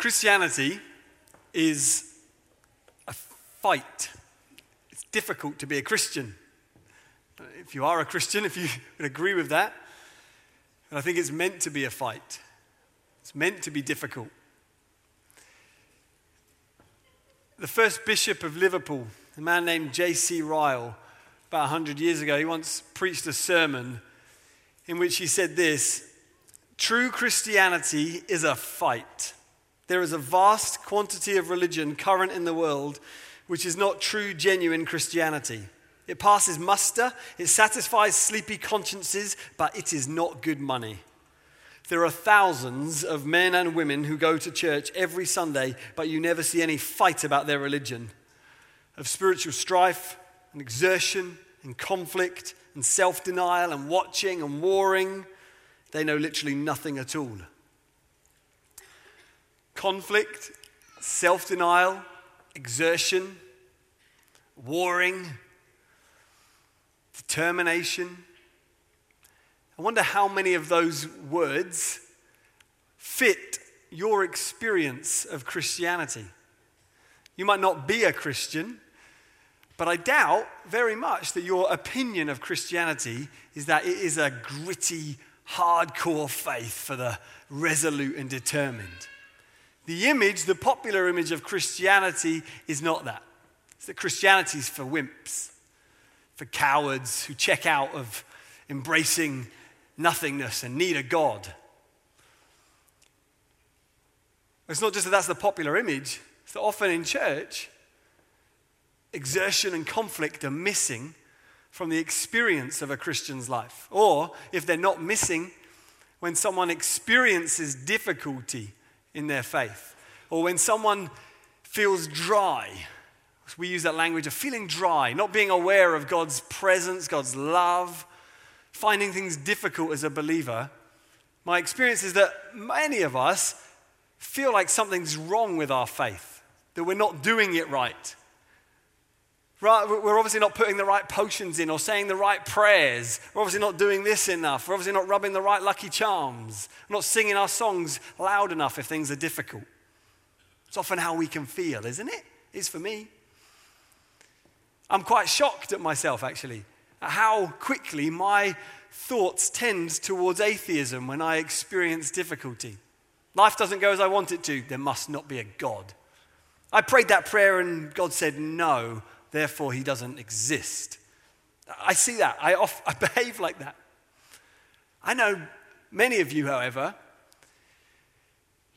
Christianity is a fight. It's difficult to be a Christian. If you are a Christian, if you would agree with that, and I think it's meant to be a fight. It's meant to be difficult. The first bishop of Liverpool, a man named J.C. Ryle, about 100 years ago, he once preached a sermon in which he said this True Christianity is a fight. There is a vast quantity of religion current in the world which is not true, genuine Christianity. It passes muster, it satisfies sleepy consciences, but it is not good money. There are thousands of men and women who go to church every Sunday, but you never see any fight about their religion, of spiritual strife and exertion and conflict and self denial and watching and warring. They know literally nothing at all conflict, self denial, exertion, warring, determination. I wonder how many of those words fit your experience of Christianity. You might not be a Christian, but I doubt very much that your opinion of Christianity is that it is a gritty, hardcore faith for the resolute and determined. The image, the popular image of Christianity, is not that. It's that Christianity is for wimps, for cowards who check out of embracing nothingness and need a God. It's not just that that's the popular image, it's that often in church, exertion and conflict are missing from the experience of a Christian's life. Or if they're not missing, when someone experiences difficulty in their faith. Or when someone feels dry, we use that language of feeling dry, not being aware of God's presence, God's love, finding things difficult as a believer. My experience is that many of us feel like something's wrong with our faith, that we're not doing it right. Right, we're obviously not putting the right potions in or saying the right prayers. We're obviously not doing this enough. We're obviously not rubbing the right lucky charms. We're not singing our songs loud enough if things are difficult. It's often how we can feel, isn't it? It's for me. I'm quite shocked at myself, actually, at how quickly my thoughts tend towards atheism when I experience difficulty. Life doesn't go as I want it to. There must not be a God. I prayed that prayer and God said no therefore he doesn't exist. I see that. I, off, I behave like that. I know many of you, however,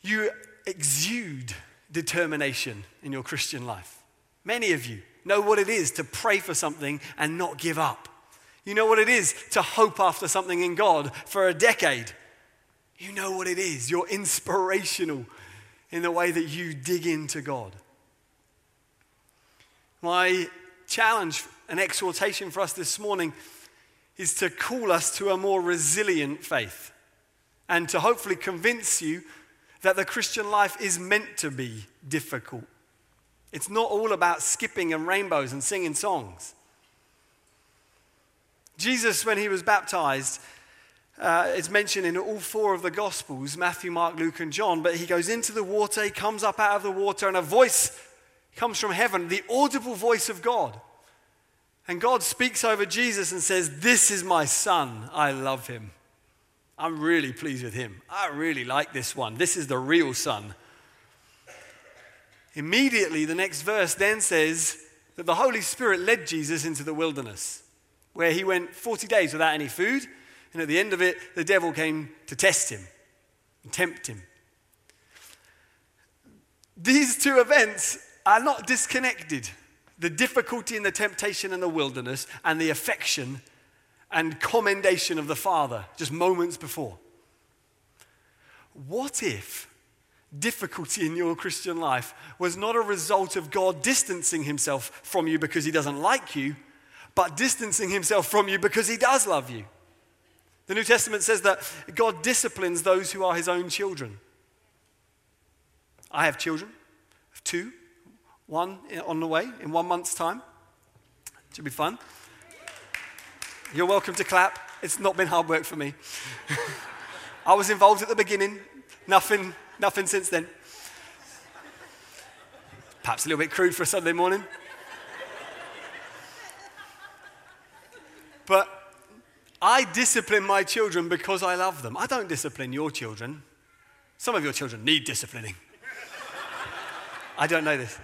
you exude determination in your Christian life. Many of you know what it is to pray for something and not give up. You know what it is to hope after something in God for a decade. You know what it is. You're inspirational in the way that you dig into God. My challenge and exhortation for us this morning is to call us to a more resilient faith and to hopefully convince you that the Christian life is meant to be difficult. It's not all about skipping and rainbows and singing songs. Jesus, when he was baptized, uh, it's mentioned in all four of the Gospels Matthew, Mark, Luke, and John. But he goes into the water, he comes up out of the water, and a voice comes from heaven, the audible voice of God. And God speaks over Jesus and says, This is my son. I love him. I'm really pleased with him. I really like this one. This is the real son. Immediately, the next verse then says that the Holy Spirit led Jesus into the wilderness, where he went 40 days without any food. And at the end of it, the devil came to test him and tempt him. These two events are not disconnected. The difficulty and the temptation in the wilderness and the affection and commendation of the Father just moments before. What if difficulty in your Christian life was not a result of God distancing himself from you because he doesn't like you, but distancing himself from you because he does love you? The New Testament says that God disciplines those who are his own children. I have children, I have two one on the way in one month's time. It should be fun. You're welcome to clap. It's not been hard work for me. I was involved at the beginning, nothing, nothing since then. Perhaps a little bit crude for a Sunday morning. but I discipline my children because I love them. I don't discipline your children. Some of your children need disciplining. I don't know this,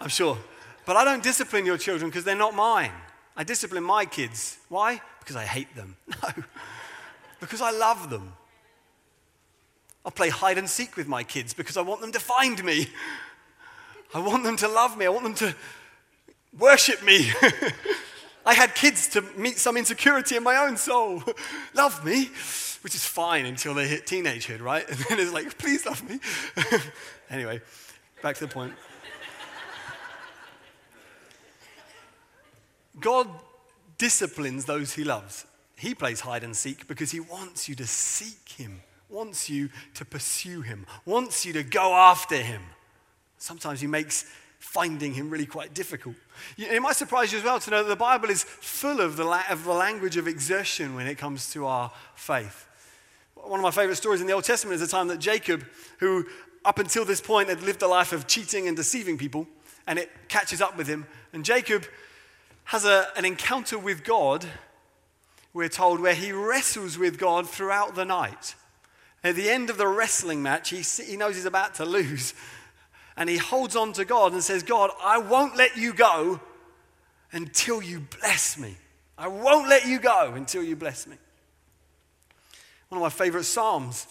I'm sure. But I don't discipline your children because they're not mine. I discipline my kids. Why? Because I hate them. No, because I love them. I'll play hide and seek with my kids because I want them to find me. I want them to love me. I want them to worship me. I had kids to meet some insecurity in my own soul. love me, which is fine until they hit teenagehood, right? And then it's like, please love me. anyway, back to the point. God disciplines those he loves. He plays hide and seek because he wants you to seek him, wants you to pursue him, wants you to go after him. Sometimes he makes finding him really quite difficult. It might surprise you as well to know that the Bible is full of the, la- of the language of exertion when it comes to our faith. One of my favorite stories in the Old Testament is the time that Jacob, who up until this point had lived a life of cheating and deceiving people, and it catches up with him. And Jacob has a, an encounter with God, we're told, where he wrestles with God throughout the night. At the end of the wrestling match, he, he knows he's about to lose. And he holds on to God and says, God, I won't let you go until you bless me. I won't let you go until you bless me. One of my favorite Psalms,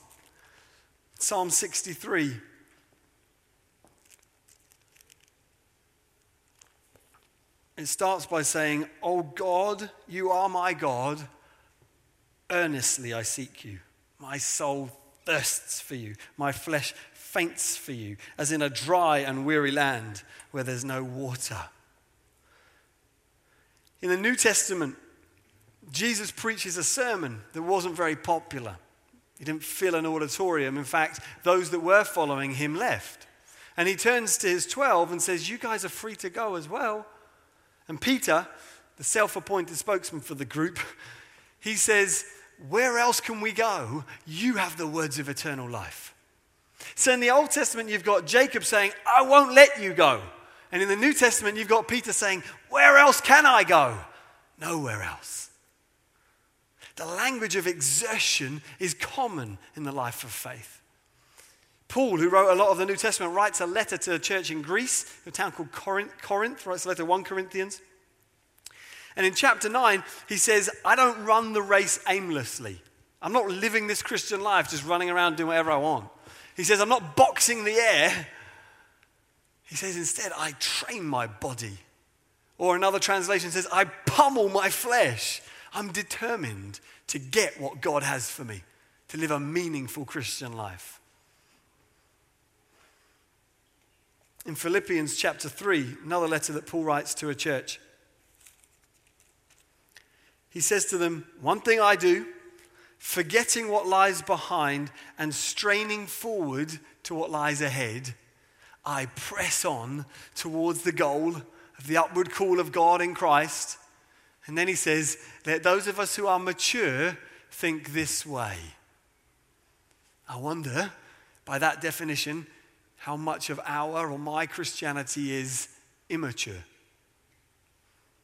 Psalm 63. It starts by saying, Oh God, you are my God. Earnestly I seek you. My soul thirsts for you. My flesh faints for you, as in a dry and weary land where there's no water. In the New Testament, Jesus preaches a sermon that wasn't very popular. He didn't fill an auditorium. In fact, those that were following him left. And he turns to his 12 and says, You guys are free to go as well. And Peter, the self appointed spokesman for the group, he says, Where else can we go? You have the words of eternal life. So in the Old Testament, you've got Jacob saying, I won't let you go. And in the New Testament, you've got Peter saying, Where else can I go? Nowhere else. The language of exertion is common in the life of faith. Paul, who wrote a lot of the New Testament, writes a letter to a church in Greece, a town called Corinth, Corinth writes a letter 1 Corinthians. And in chapter 9, he says, I don't run the race aimlessly. I'm not living this Christian life just running around doing whatever I want. He says, I'm not boxing the air. He says, instead, I train my body. Or another translation says, I pummel my flesh. I'm determined to get what God has for me, to live a meaningful Christian life. In Philippians chapter 3, another letter that Paul writes to a church, he says to them, One thing I do, forgetting what lies behind and straining forward to what lies ahead, I press on towards the goal of the upward call of God in Christ. And then he says, Let those of us who are mature think this way. I wonder, by that definition, how much of our or my Christianity is immature.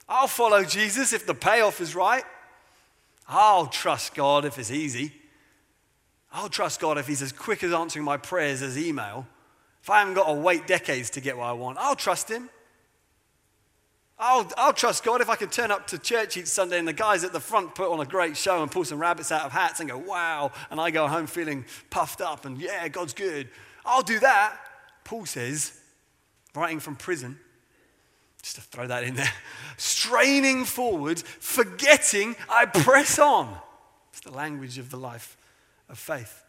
I'll follow Jesus if the payoff is right. I'll trust God if it's easy. I'll trust God if He's as quick as answering my prayers as email. If I haven't got to wait decades to get what I want, I'll trust Him. I'll, I'll trust God if I can turn up to church each Sunday and the guys at the front put on a great show and pull some rabbits out of hats and go, wow, and I go home feeling puffed up and yeah, God's good. I'll do that. Paul says, writing from prison, just to throw that in there, straining forward, forgetting, I press on. It's the language of the life of faith.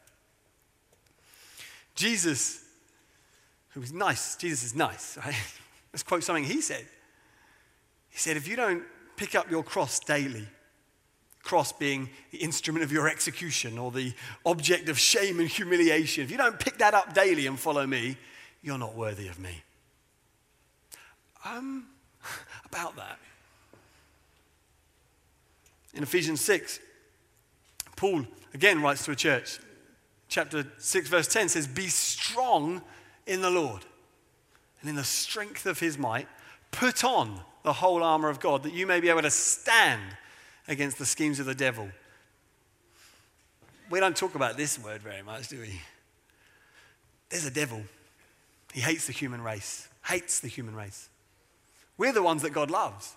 Jesus, who was nice, Jesus is nice, right? Let's quote something he said. He said, If you don't pick up your cross daily, cross being the instrument of your execution or the object of shame and humiliation, if you don't pick that up daily and follow me, you're not worthy of me. Um, about that. In Ephesians 6, Paul again writes to a church. Chapter 6, verse 10 says, Be strong in the Lord and in the strength of his might, put on the whole armor of God that you may be able to stand against the schemes of the devil. We don't talk about this word very much, do we? There's a devil. He hates the human race, hates the human race. We're the ones that God loves.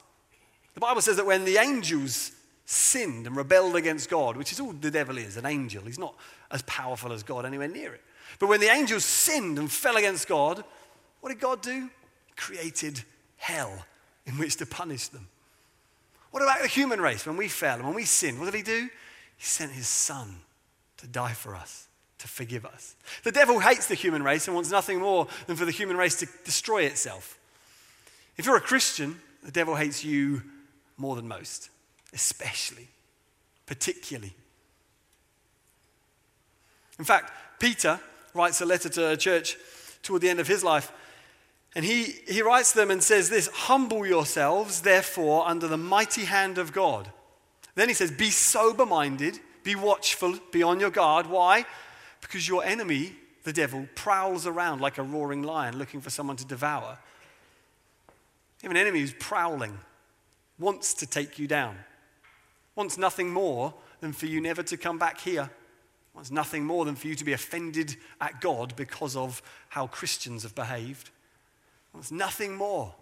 The Bible says that when the angels sinned and rebelled against God, which is all the devil is, an angel, he's not as powerful as God anywhere near it. But when the angels sinned and fell against God, what did God do? He created hell in which to punish them. What about the human race when we fell and when we sinned? What did he do? He sent his son to die for us, to forgive us. The devil hates the human race and wants nothing more than for the human race to destroy itself. If you're a Christian, the devil hates you more than most, especially, particularly. In fact, Peter writes a letter to a church toward the end of his life. And he, he writes them and says this Humble yourselves, therefore, under the mighty hand of God. Then he says, Be sober minded, be watchful, be on your guard. Why? Because your enemy, the devil, prowls around like a roaring lion looking for someone to devour. You have an enemy who's prowling, wants to take you down, wants nothing more than for you never to come back here, wants nothing more than for you to be offended at God because of how Christians have behaved, wants nothing more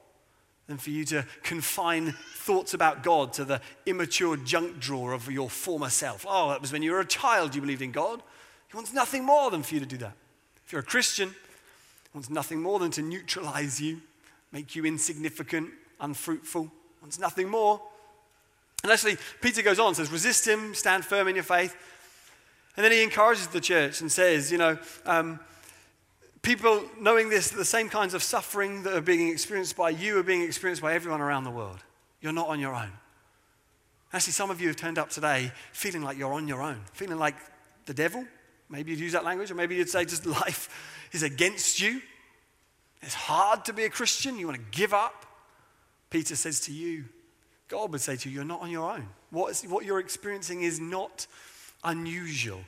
than for you to confine thoughts about God to the immature junk drawer of your former self. Oh, that was when you were a child you believed in God. He wants nothing more than for you to do that. If you're a Christian, he wants nothing more than to neutralize you, make you insignificant, unfruitful. Wants nothing more. And actually, Peter goes on says, resist him, stand firm in your faith. And then he encourages the church and says, you know, um, people knowing this, the same kinds of suffering that are being experienced by you are being experienced by everyone around the world. You're not on your own. Actually, some of you have turned up today feeling like you're on your own, feeling like the devil. Maybe you'd use that language, or maybe you'd say just life is against you. It's hard to be a Christian. You want to give up. Peter says to you, God would say to you, You're not on your own. What, is, what you're experiencing is not unusual.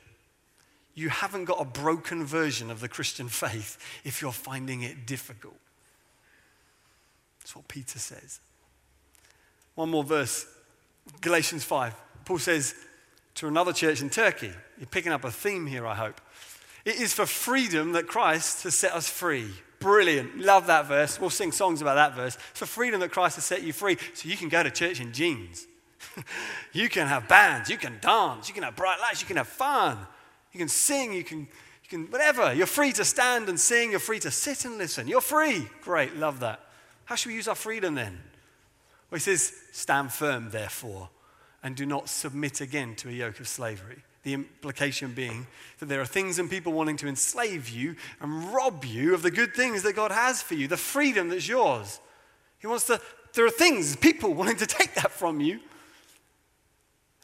You haven't got a broken version of the Christian faith if you're finding it difficult. That's what Peter says. One more verse Galatians 5. Paul says to another church in Turkey, you're picking up a theme here, I hope. It is for freedom that Christ has set us free. Brilliant. Love that verse. We'll sing songs about that verse. It's for freedom that Christ has set you free so you can go to church in jeans. you can have bands, you can dance, you can have bright lights, you can have fun, you can sing, you can, you can whatever. You're free to stand and sing, you're free to sit and listen. You're free. Great, love that. How should we use our freedom then? Well, he says, stand firm, therefore, and do not submit again to a yoke of slavery. The implication being that there are things and people wanting to enslave you and rob you of the good things that God has for you, the freedom that's yours. He wants to, there are things, people wanting to take that from you.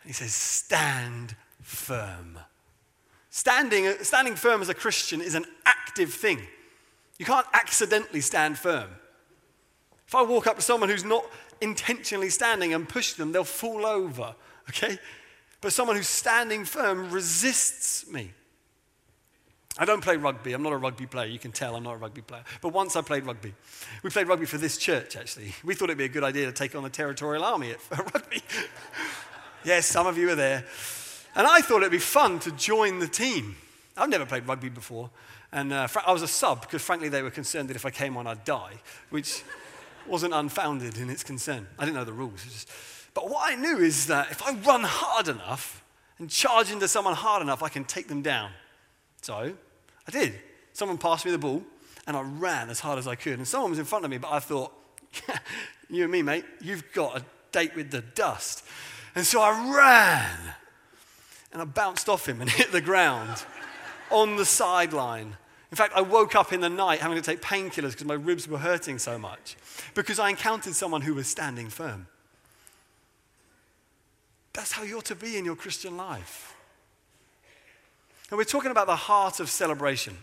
He says, stand firm. Standing, standing firm as a Christian is an active thing. You can't accidentally stand firm. If I walk up to someone who's not intentionally standing and push them, they'll fall over, okay? But someone who's standing firm resists me. I don't play rugby. I'm not a rugby player. You can tell I'm not a rugby player. But once I played rugby. We played rugby for this church, actually. We thought it'd be a good idea to take on the territorial army at rugby. Yes, some of you are there. And I thought it'd be fun to join the team. I've never played rugby before. And uh, I was a sub because, frankly, they were concerned that if I came on, I'd die, which wasn't unfounded in its concern. I didn't know the rules. Just... But what I knew is that if I run hard enough and charge into someone hard enough, I can take them down. So I did. Someone passed me the ball, and I ran as hard as I could. And someone was in front of me, but I thought, you and me, mate, you've got a date with the dust. And so I ran and I bounced off him and hit the ground on the sideline. In fact, I woke up in the night having to take painkillers because my ribs were hurting so much because I encountered someone who was standing firm. That's how you're to be in your Christian life. And we're talking about the heart of celebration.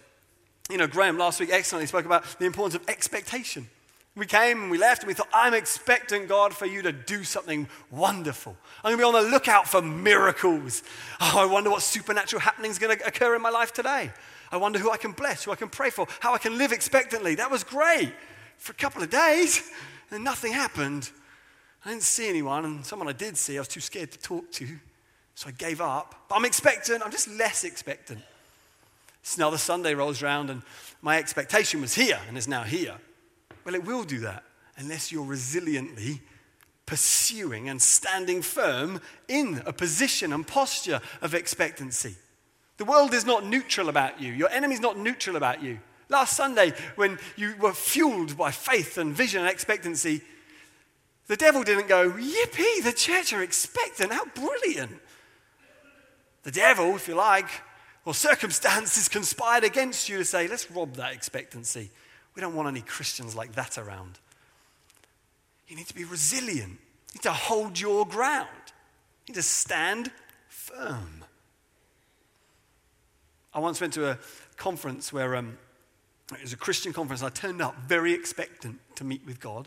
You know, Graham last week excellently spoke about the importance of expectation. We came and we left and we thought, I'm expecting God for you to do something wonderful. I'm going to be on the lookout for miracles. Oh, I wonder what supernatural happening is going to occur in my life today. I wonder who I can bless, who I can pray for, how I can live expectantly. That was great. for a couple of days, and nothing happened. I didn't see anyone, and someone I did see, I was too scared to talk to, so I gave up. But I'm expectant, I'm just less expectant. So now the Sunday rolls around, and my expectation was here, and is now here. Well, it will do that unless you're resiliently pursuing and standing firm in a position and posture of expectancy. The world is not neutral about you. Your enemy's not neutral about you. Last Sunday, when you were fueled by faith and vision and expectancy, the devil didn't go, Yippee, the church are expectant. How brilliant. The devil, if you like, or circumstances conspired against you to say, let's rob that expectancy. We don't want any Christians like that around. You need to be resilient. You need to hold your ground. You need to stand firm. I once went to a conference where um, it was a Christian conference. I turned up very expectant to meet with God.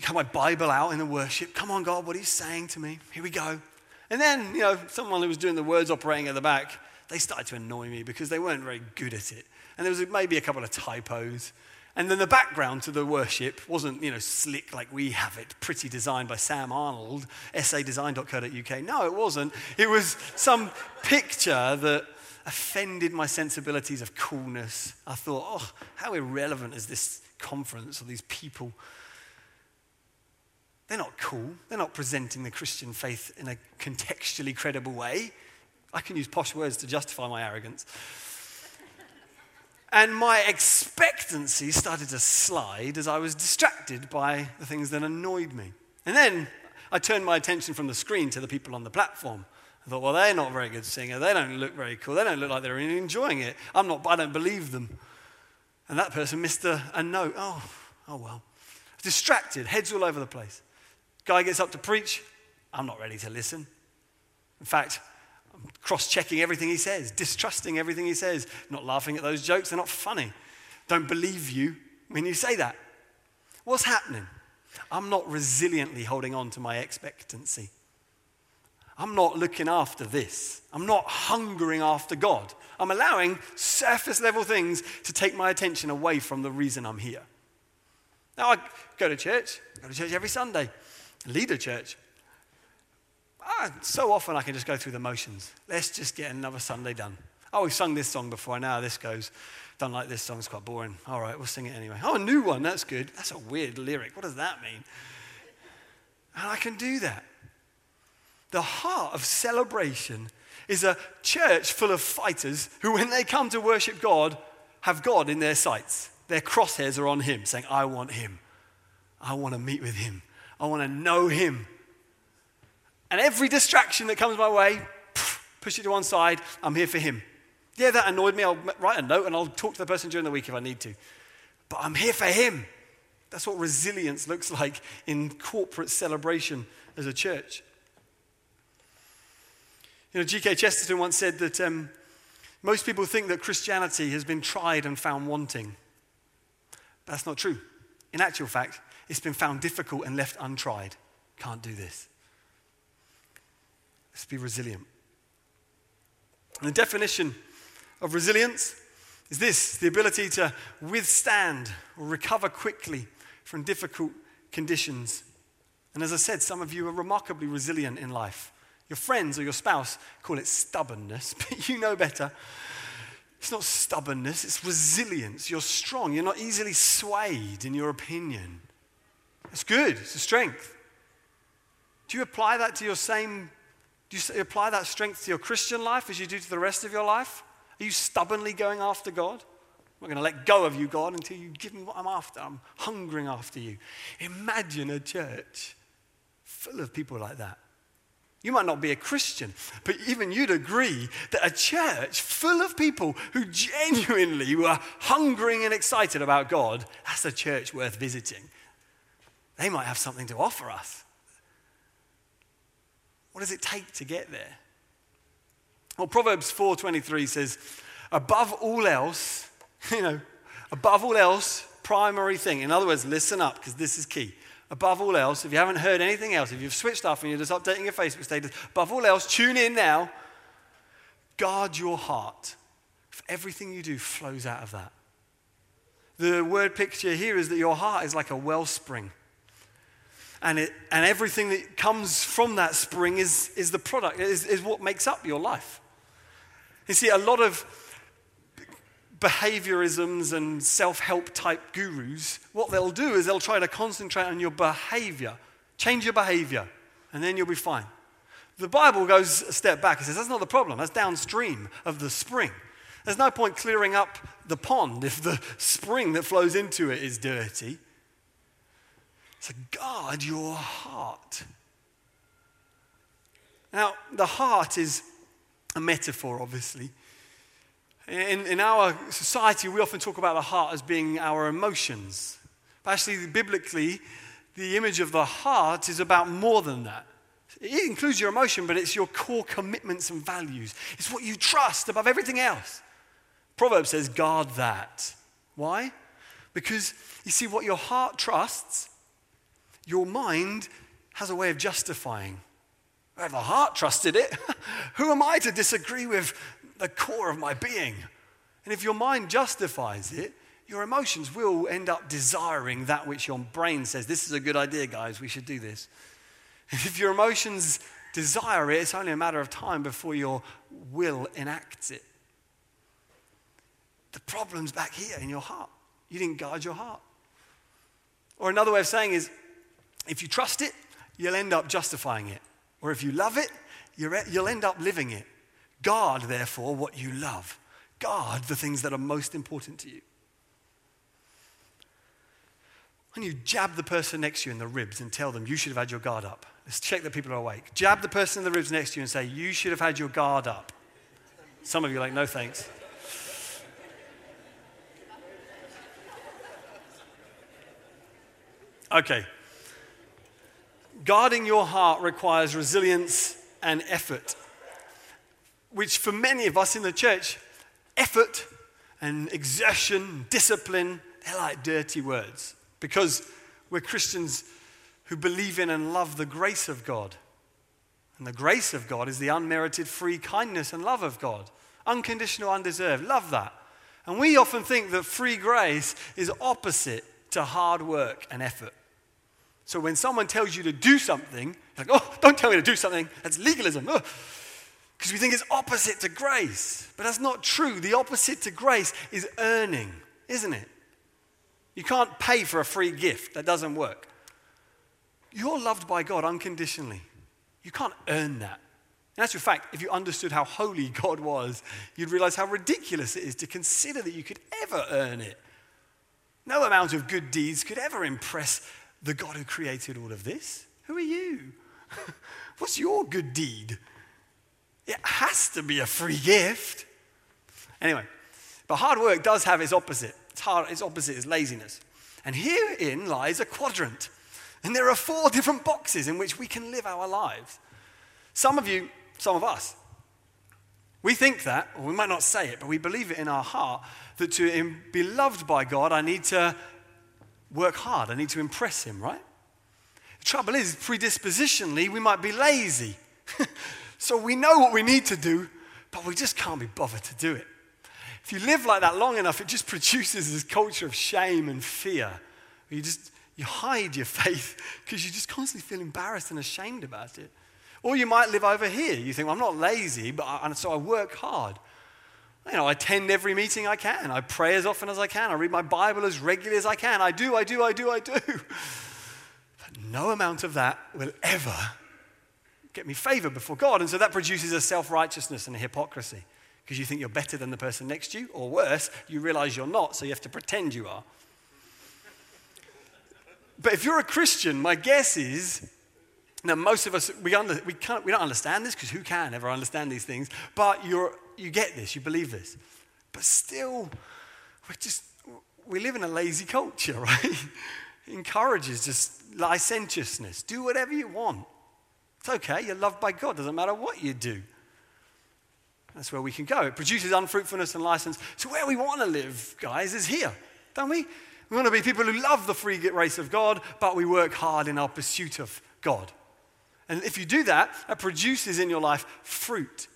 Got my Bible out in the worship. Come on, God, what are you saying to me? Here we go. And then, you know, someone who was doing the words operating at the back, they started to annoy me because they weren't very good at it. And there was maybe a couple of typos. And then the background to the worship wasn't, you know, slick like we have it, pretty designed by Sam Arnold, sadesign.co.uk. No, it wasn't. It was some picture that offended my sensibilities of coolness. I thought, oh, how irrelevant is this conference or these people? They're not cool. They're not presenting the Christian faith in a contextually credible way. I can use posh words to justify my arrogance. And my expectancy started to slide as I was distracted by the things that annoyed me. And then I turned my attention from the screen to the people on the platform. I thought, well, they're not a very good singer. They don't look very cool. They don't look like they're enjoying it. I'm not, I don't believe them. And that person missed a, a note. Oh, oh well. Distracted, heads all over the place. Guy gets up to preach. I'm not ready to listen. In fact, I'm cross checking everything he says, distrusting everything he says, not laughing at those jokes. They're not funny. Don't believe you when you say that. What's happening? I'm not resiliently holding on to my expectancy. I'm not looking after this. I'm not hungering after God. I'm allowing surface level things to take my attention away from the reason I'm here. Now, I go to church, I go to church every Sunday, lead a church. Ah, so often I can just go through the motions. Let's just get another Sunday done. Oh, we've sung this song before. Now this goes. Don't like this song, it's quite boring. All right, we'll sing it anyway. Oh, a new one, that's good. That's a weird lyric. What does that mean? And I can do that. The heart of celebration is a church full of fighters who, when they come to worship God, have God in their sights. Their crosshairs are on Him, saying, I want Him. I want to meet with Him. I want to know Him. And every distraction that comes my way, push it to one side. I'm here for him. Yeah, that annoyed me. I'll write a note and I'll talk to the person during the week if I need to. But I'm here for him. That's what resilience looks like in corporate celebration as a church. You know, G.K. Chesterton once said that um, most people think that Christianity has been tried and found wanting. That's not true. In actual fact, it's been found difficult and left untried. Can't do this. Let's be resilient. And the definition of resilience is this the ability to withstand or recover quickly from difficult conditions. And as I said, some of you are remarkably resilient in life. Your friends or your spouse call it stubbornness, but you know better. It's not stubbornness, it's resilience. You're strong, you're not easily swayed in your opinion. It's good, it's a strength. Do you apply that to your same do you apply that strength to your Christian life as you do to the rest of your life? Are you stubbornly going after God? I'm not going to let go of you, God, until you give me what I'm after. I'm hungering after you. Imagine a church full of people like that. You might not be a Christian, but even you'd agree that a church full of people who genuinely were hungering and excited about God, that's a church worth visiting. They might have something to offer us. What does it take to get there? Well, Proverbs 4:23 says, above all else, you know, above all else, primary thing. In other words, listen up because this is key. Above all else, if you haven't heard anything else, if you've switched off and you're just updating your Facebook status, above all else, tune in now. Guard your heart. If everything you do flows out of that. The word picture here is that your heart is like a wellspring. And, it, and everything that comes from that spring is, is the product, is, is what makes up your life. You see, a lot of behaviorisms and self help type gurus, what they'll do is they'll try to concentrate on your behavior, change your behavior, and then you'll be fine. The Bible goes a step back and says that's not the problem, that's downstream of the spring. There's no point clearing up the pond if the spring that flows into it is dirty. So, guard your heart. Now, the heart is a metaphor, obviously. In, in our society, we often talk about the heart as being our emotions. But actually, biblically, the image of the heart is about more than that. It includes your emotion, but it's your core commitments and values. It's what you trust above everything else. Proverbs says, guard that. Why? Because you see, what your heart trusts, your mind has a way of justifying. If the heart trusted it, who am I to disagree with the core of my being? And if your mind justifies it, your emotions will end up desiring that which your brain says, This is a good idea, guys, we should do this. If your emotions desire it, it's only a matter of time before your will enacts it. The problem's back here in your heart. You didn't guard your heart. Or another way of saying is if you trust it, you'll end up justifying it. Or if you love it, you'll end up living it. Guard, therefore, what you love. Guard the things that are most important to you. When you jab the person next to you in the ribs and tell them you should have had your guard up, let's check that people are awake. Jab the person in the ribs next to you and say, You should have had your guard up. Some of you are like, No thanks. Okay. Guarding your heart requires resilience and effort, which for many of us in the church, effort and exertion, discipline, they're like dirty words because we're Christians who believe in and love the grace of God. And the grace of God is the unmerited free kindness and love of God, unconditional, undeserved. Love that. And we often think that free grace is opposite to hard work and effort. So when someone tells you to do something, like, oh, don't tell me to do something, that's legalism. Because we think it's opposite to grace. But that's not true. The opposite to grace is earning, isn't it? You can't pay for a free gift, that doesn't work. You're loved by God unconditionally. You can't earn that. In actual fact, if you understood how holy God was, you'd realize how ridiculous it is to consider that you could ever earn it. No amount of good deeds could ever impress the God who created all of this? Who are you? What's your good deed? It has to be a free gift. Anyway, but hard work does have its opposite. Its, hard, its opposite is laziness. And herein lies a quadrant. And there are four different boxes in which we can live our lives. Some of you, some of us, we think that, or we might not say it, but we believe it in our heart that to be loved by God, I need to work hard. I need to impress him, right? The trouble is, predispositionally, we might be lazy. so we know what we need to do, but we just can't be bothered to do it. If you live like that long enough, it just produces this culture of shame and fear. You just you hide your faith because you just constantly feel embarrassed and ashamed about it. Or you might live over here. You think, well, I'm not lazy, but I, and so I work hard. You know, I attend every meeting I can. I pray as often as I can. I read my Bible as regularly as I can. I do, I do, I do, I do. But no amount of that will ever get me favor before God. And so that produces a self righteousness and a hypocrisy because you think you're better than the person next to you, or worse, you realize you're not, so you have to pretend you are. But if you're a Christian, my guess is now, most of us, we, under, we, can't, we don't understand this because who can ever understand these things? But you're, you get this, you believe this. But still, we're just, we live in a lazy culture, right? encourages just licentiousness. Do whatever you want. It's okay, you're loved by God, doesn't matter what you do. That's where we can go. It produces unfruitfulness and license. So, where we want to live, guys, is here, don't we? We want to be people who love the free grace of God, but we work hard in our pursuit of God. And if you do that, that produces in your life fruit.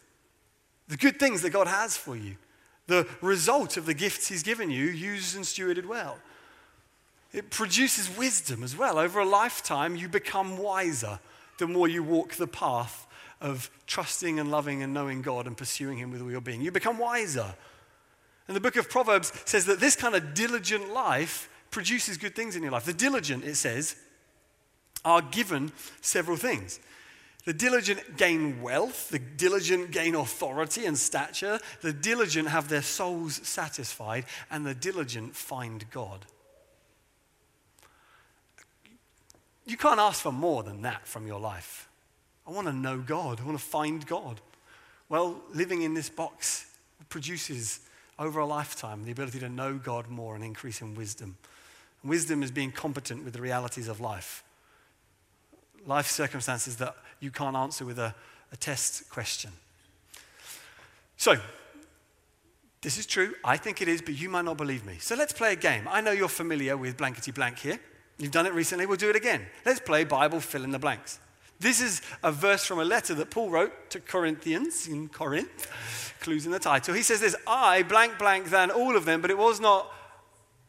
The good things that God has for you. the result of the gifts He's given you, used and stewarded well. It produces wisdom as well. Over a lifetime, you become wiser the more you walk the path of trusting and loving and knowing God and pursuing Him with all your being. You become wiser. And the book of Proverbs says that this kind of diligent life produces good things in your life. The diligent, it says, are given several things. The diligent gain wealth, the diligent gain authority and stature, the diligent have their souls satisfied, and the diligent find God. You can't ask for more than that from your life. I want to know God, I want to find God. Well, living in this box produces over a lifetime the ability to know God more and increase in wisdom. Wisdom is being competent with the realities of life. Life circumstances that you can't answer with a, a test question. So, this is true. I think it is, but you might not believe me. So let's play a game. I know you're familiar with blankety blank here. You've done it recently. We'll do it again. Let's play Bible fill in the blanks. This is a verse from a letter that Paul wrote to Corinthians in Corinth. Clues in the title. He says this I, blank, blank, than all of them, but it was not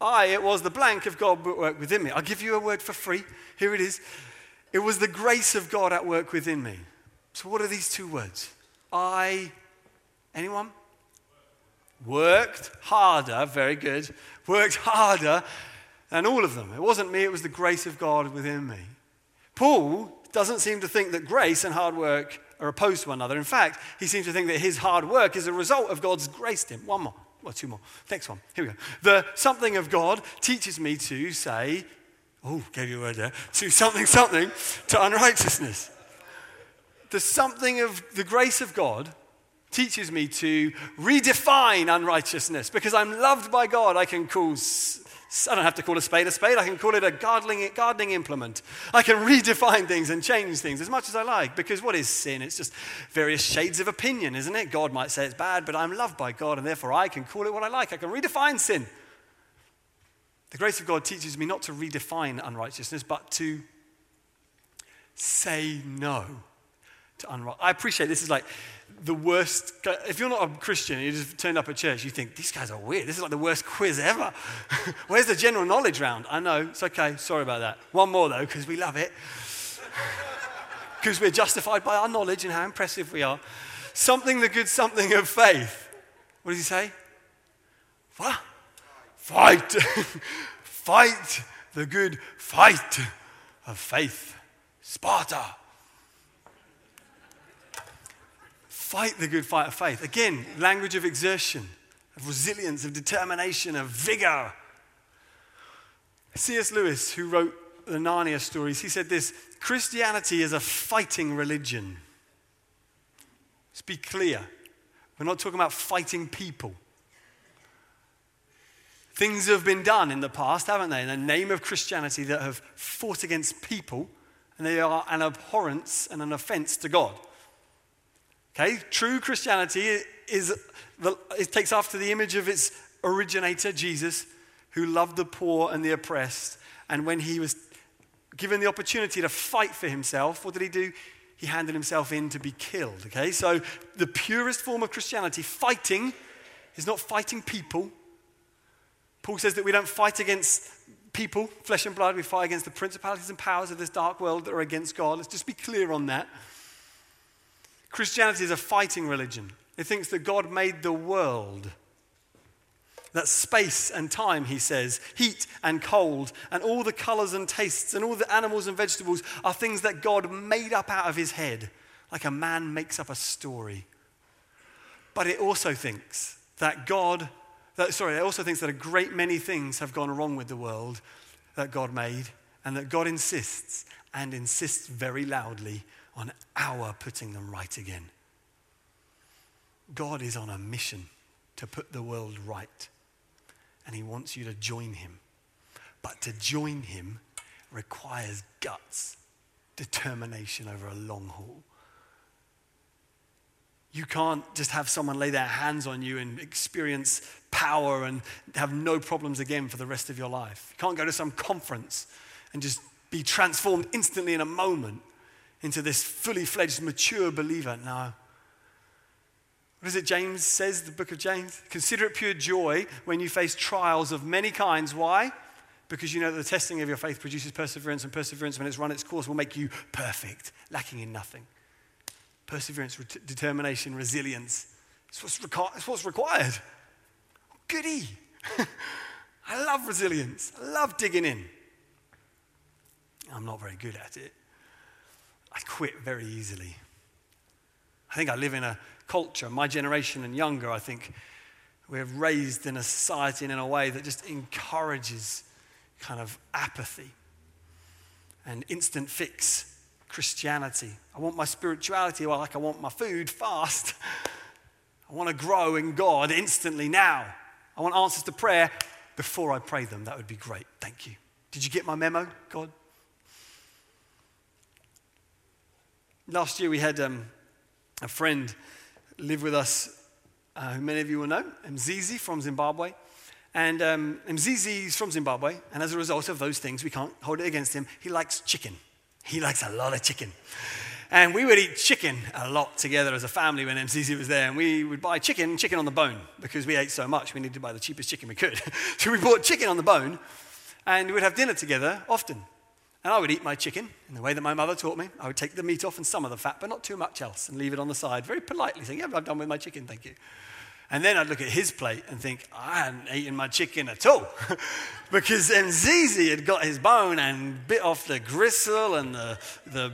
I, it was the blank of God at work within me. I'll give you a word for free. Here it is. It was the grace of God at work within me. So, what are these two words? I, anyone? Worked harder, very good. Worked harder than all of them. It wasn't me, it was the grace of God within me. Paul doesn't seem to think that grace and hard work are opposed to one another. In fact, he seems to think that his hard work is a result of God's grace to him. One more. Well, two more. Next one. Here we go. The something of God teaches me to say, oh, gave you a word there, to something, something, to unrighteousness. The something of the grace of God teaches me to redefine unrighteousness because I'm loved by God. I can call I don't have to call a spade a spade. I can call it a gardening, gardening implement. I can redefine things and change things as much as I like because what is sin? It's just various shades of opinion, isn't it? God might say it's bad, but I'm loved by God and therefore I can call it what I like. I can redefine sin. The grace of God teaches me not to redefine unrighteousness, but to say no to unrighteousness. I appreciate this is like the worst. If you're not a Christian you just turned up at church, you think, these guys are weird. This is like the worst quiz ever. Where's the general knowledge round? I know, it's okay. Sorry about that. One more, though, because we love it. Because we're justified by our knowledge and how impressive we are. Something the good something of faith. What does he say? What? Fight. fight the good fight of faith. Sparta. Fight the good fight of faith. Again, language of exertion, of resilience, of determination, of vigor. C.S. Lewis, who wrote the Narnia stories, he said this Christianity is a fighting religion. Let's be clear. We're not talking about fighting people. Things have been done in the past, haven't they, in the name of Christianity that have fought against people, and they are an abhorrence and an offense to God. Okay, true Christianity is the, it takes after the image of its originator, Jesus, who loved the poor and the oppressed. And when he was given the opportunity to fight for himself, what did he do? He handed himself in to be killed. Okay, so the purest form of Christianity, fighting, is not fighting people. Paul says that we don't fight against people, flesh and blood. We fight against the principalities and powers of this dark world that are against God. Let's just be clear on that. Christianity is a fighting religion. It thinks that God made the world. That space and time, he says, heat and cold, and all the colors and tastes, and all the animals and vegetables are things that God made up out of his head, like a man makes up a story. But it also thinks that God, that, sorry, it also thinks that a great many things have gone wrong with the world that God made, and that God insists, and insists very loudly, on our putting them right again. God is on a mission to put the world right, and He wants you to join Him. But to join Him requires guts, determination over a long haul. You can't just have someone lay their hands on you and experience power and have no problems again for the rest of your life. You can't go to some conference and just be transformed instantly in a moment into this fully fledged, mature believer. No. What is it James says, the book of James? Consider it pure joy when you face trials of many kinds. Why? Because you know that the testing of your faith produces perseverance, and perseverance, when it's run its course, will make you perfect, lacking in nothing. Perseverance, re- determination, resilience. It's what's, it's what's required. Goody. I love resilience. I love digging in. I'm not very good at it. I quit very easily. I think I live in a culture, my generation and younger, I think we're raised in a society and in a way that just encourages kind of apathy and instant fix Christianity. I want my spirituality like I want my food fast. I want to grow in God instantly now. I want answers to prayer before I pray them. That would be great. Thank you. Did you get my memo, God? Last year we had um, a friend live with us, uh, who many of you will know, Mzizi from Zimbabwe. And um, Mzizi is from Zimbabwe, and as a result of those things, we can't hold it against him. He likes chicken. He likes a lot of chicken. And we would eat chicken a lot together as a family when Mzizi was there. And we would buy chicken, chicken on the bone, because we ate so much, we needed to buy the cheapest chicken we could. so we bought chicken on the bone, and we'd have dinner together often. And I would eat my chicken in the way that my mother taught me. I would take the meat off and some of the fat, but not too much else, and leave it on the side very politely, saying, Yeah, I've done with my chicken, thank you. And then I'd look at his plate and think, I hadn't eaten my chicken at all. because Mzizi had got his bone and bit off the gristle and the, the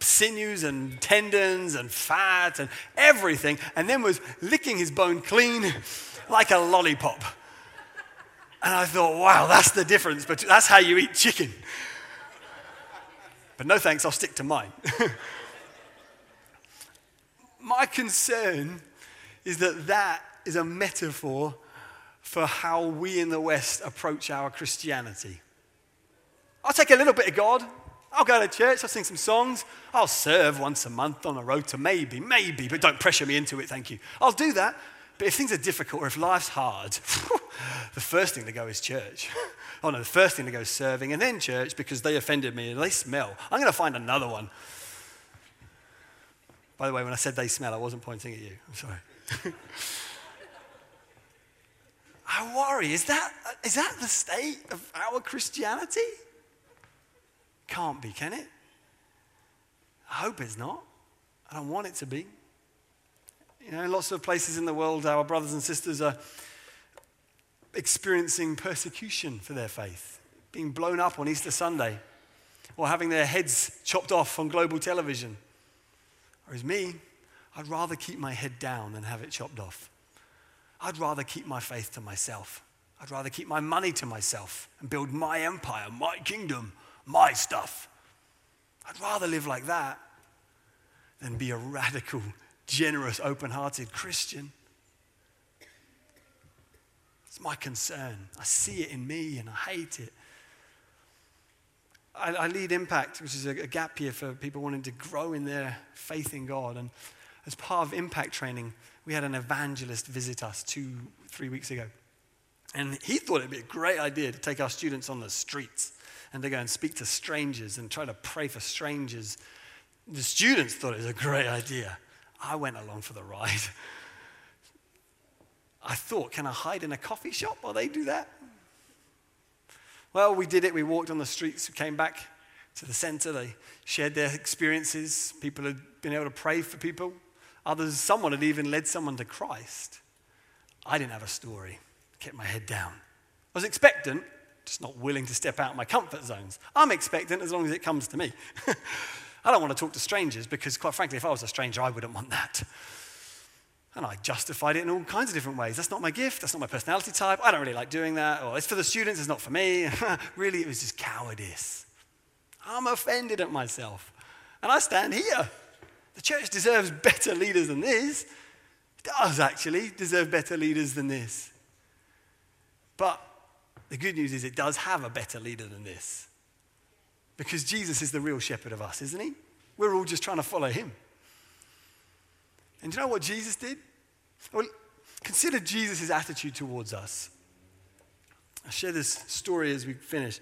sinews and tendons and fat and everything, and then was licking his bone clean like a lollipop. And I thought, wow, that's the difference, but that's how you eat chicken. But no thanks, I'll stick to mine. My concern is that that is a metaphor for how we in the West approach our Christianity. I'll take a little bit of God. I'll go to church. I'll sing some songs. I'll serve once a month on a rota, maybe, maybe, but don't pressure me into it, thank you. I'll do that. But if things are difficult or if life's hard, the first thing to go is church. oh no, the first thing to go serving and then church because they offended me and they smell. I'm going to find another one. By the way, when I said they smell, I wasn't pointing at you. I'm sorry. I worry, is that, is that the state of our Christianity? Can't be, can it? I hope it's not. I don't want it to be. You know, lots of places in the world, our brothers and sisters are experiencing persecution for their faith, being blown up on Easter Sunday, or having their heads chopped off on global television. Whereas me, I'd rather keep my head down than have it chopped off. I'd rather keep my faith to myself. I'd rather keep my money to myself and build my empire, my kingdom, my stuff. I'd rather live like that than be a radical generous, open hearted Christian. It's my concern. I see it in me and I hate it. I, I lead Impact, which is a, a gap year for people wanting to grow in their faith in God. And as part of Impact training, we had an evangelist visit us two, three weeks ago. And he thought it'd be a great idea to take our students on the streets and to go and speak to strangers and try to pray for strangers. The students thought it was a great idea. I went along for the ride. I thought, can I hide in a coffee shop while they do that? Well, we did it. We walked on the streets. We came back to the center. They shared their experiences. People had been able to pray for people. Others, someone had even led someone to Christ. I didn't have a story. Kept my head down. I was expectant, just not willing to step out of my comfort zones. I'm expectant as long as it comes to me. I don't want to talk to strangers because, quite frankly, if I was a stranger, I wouldn't want that. And I justified it in all kinds of different ways. That's not my gift. That's not my personality type. I don't really like doing that. Or it's for the students, it's not for me. really, it was just cowardice. I'm offended at myself. And I stand here. The church deserves better leaders than this. It does actually deserve better leaders than this. But the good news is it does have a better leader than this. Because Jesus is the real shepherd of us, isn't he? We're all just trying to follow him. And do you know what Jesus did? Well, consider Jesus' attitude towards us. I'll share this story as we finish.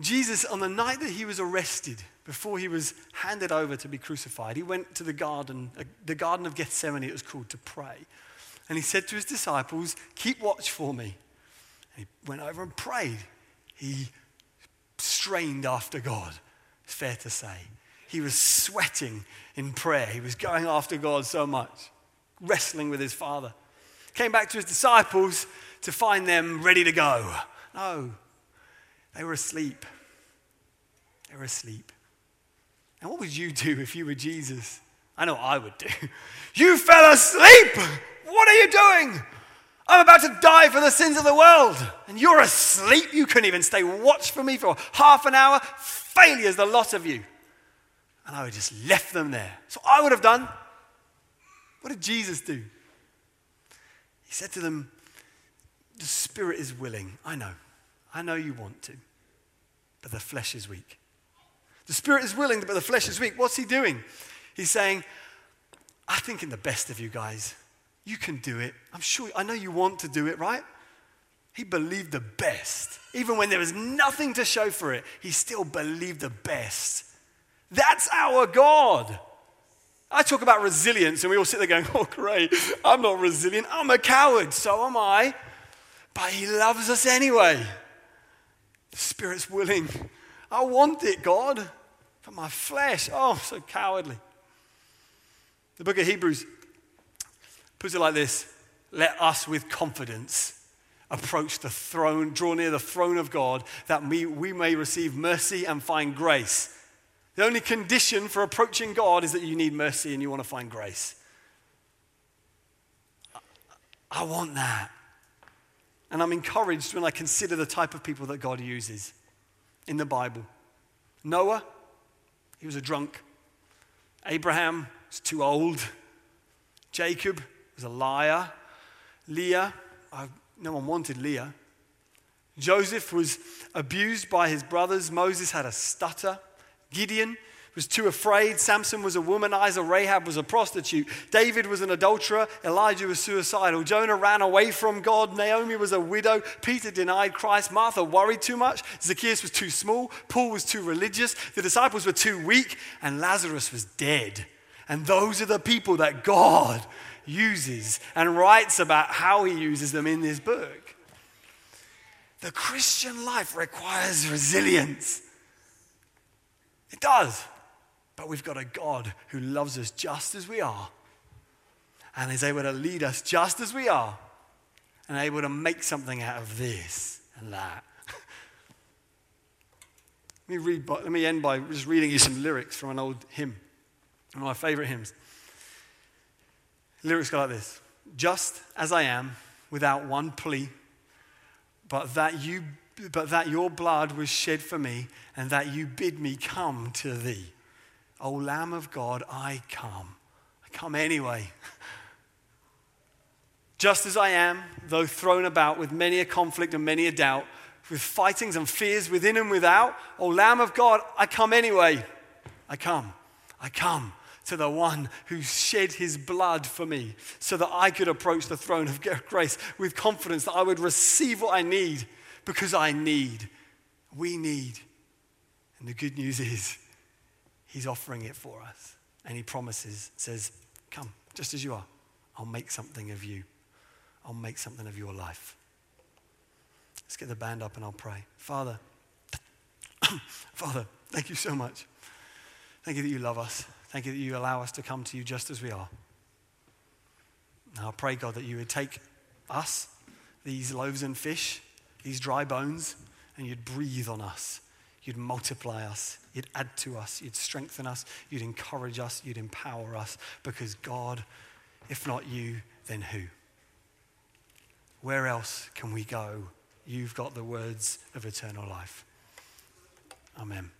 Jesus, on the night that he was arrested, before he was handed over to be crucified, he went to the garden, uh, the Garden of Gethsemane, it was called, to pray. And he said to his disciples, Keep watch for me. And he went over and prayed. He strained after God, it's fair to say. He was sweating in prayer. He was going after God so much, wrestling with his Father. Came back to his disciples to find them ready to go. No, they were asleep. They were asleep. And what would you do if you were Jesus? I know I would do. You fell asleep! What are you doing? I'm about to die for the sins of the world. And you're asleep. You couldn't even stay watch for me for half an hour. Failures, the lot of you. And I would just left them there. So I would have done. What did Jesus do? He said to them, The spirit is willing. I know. I know you want to. But the flesh is weak. The spirit is willing, but the flesh is weak. What's he doing? He's saying, I think in the best of you guys. You can do it. I'm sure, I know you want to do it, right? He believed the best. Even when there was nothing to show for it, he still believed the best. That's our God. I talk about resilience, and we all sit there going, Oh, great, I'm not resilient. I'm a coward. So am I. But he loves us anyway. The Spirit's willing. I want it, God. But my flesh, oh, so cowardly. The book of Hebrews puts it like this Let us with confidence approach the throne, draw near the throne of God, that we, we may receive mercy and find grace. The only condition for approaching God is that you need mercy and you want to find grace. I want that. And I'm encouraged when I consider the type of people that God uses in the Bible. Noah, he was a drunk. Abraham was too old. Jacob, was a liar. Leah, no one wanted Leah. Joseph was abused by his brothers. Moses had a stutter. Gideon was too afraid. Samson was a womanizer. Rahab was a prostitute. David was an adulterer. Elijah was suicidal. Jonah ran away from God. Naomi was a widow. Peter denied Christ. Martha worried too much. Zacchaeus was too small. Paul was too religious. The disciples were too weak. And Lazarus was dead. And those are the people that God uses and writes about how he uses them in this book. The Christian life requires resilience. It does. But we've got a God who loves us just as we are and is able to lead us just as we are and able to make something out of this and that. let, me read, let me end by just reading you some lyrics from an old hymn, one of my favorite hymns. Lyrics go like this Just as I am, without one plea, but that, you, but that your blood was shed for me, and that you bid me come to thee. O Lamb of God, I come. I come anyway. Just as I am, though thrown about with many a conflict and many a doubt, with fightings and fears within and without, O Lamb of God, I come anyway. I come. I come to the one who shed his blood for me so that I could approach the throne of grace with confidence that I would receive what I need because I need. We need. And the good news is, he's offering it for us. And he promises, says, Come, just as you are. I'll make something of you. I'll make something of your life. Let's get the band up and I'll pray. Father, Father, thank you so much. Thank you that you love us. Thank you that you allow us to come to you just as we are. Now I pray, God, that you would take us, these loaves and fish, these dry bones, and you'd breathe on us. You'd multiply us. You'd add to us. You'd strengthen us. You'd encourage us. You'd empower us. Because, God, if not you, then who? Where else can we go? You've got the words of eternal life. Amen.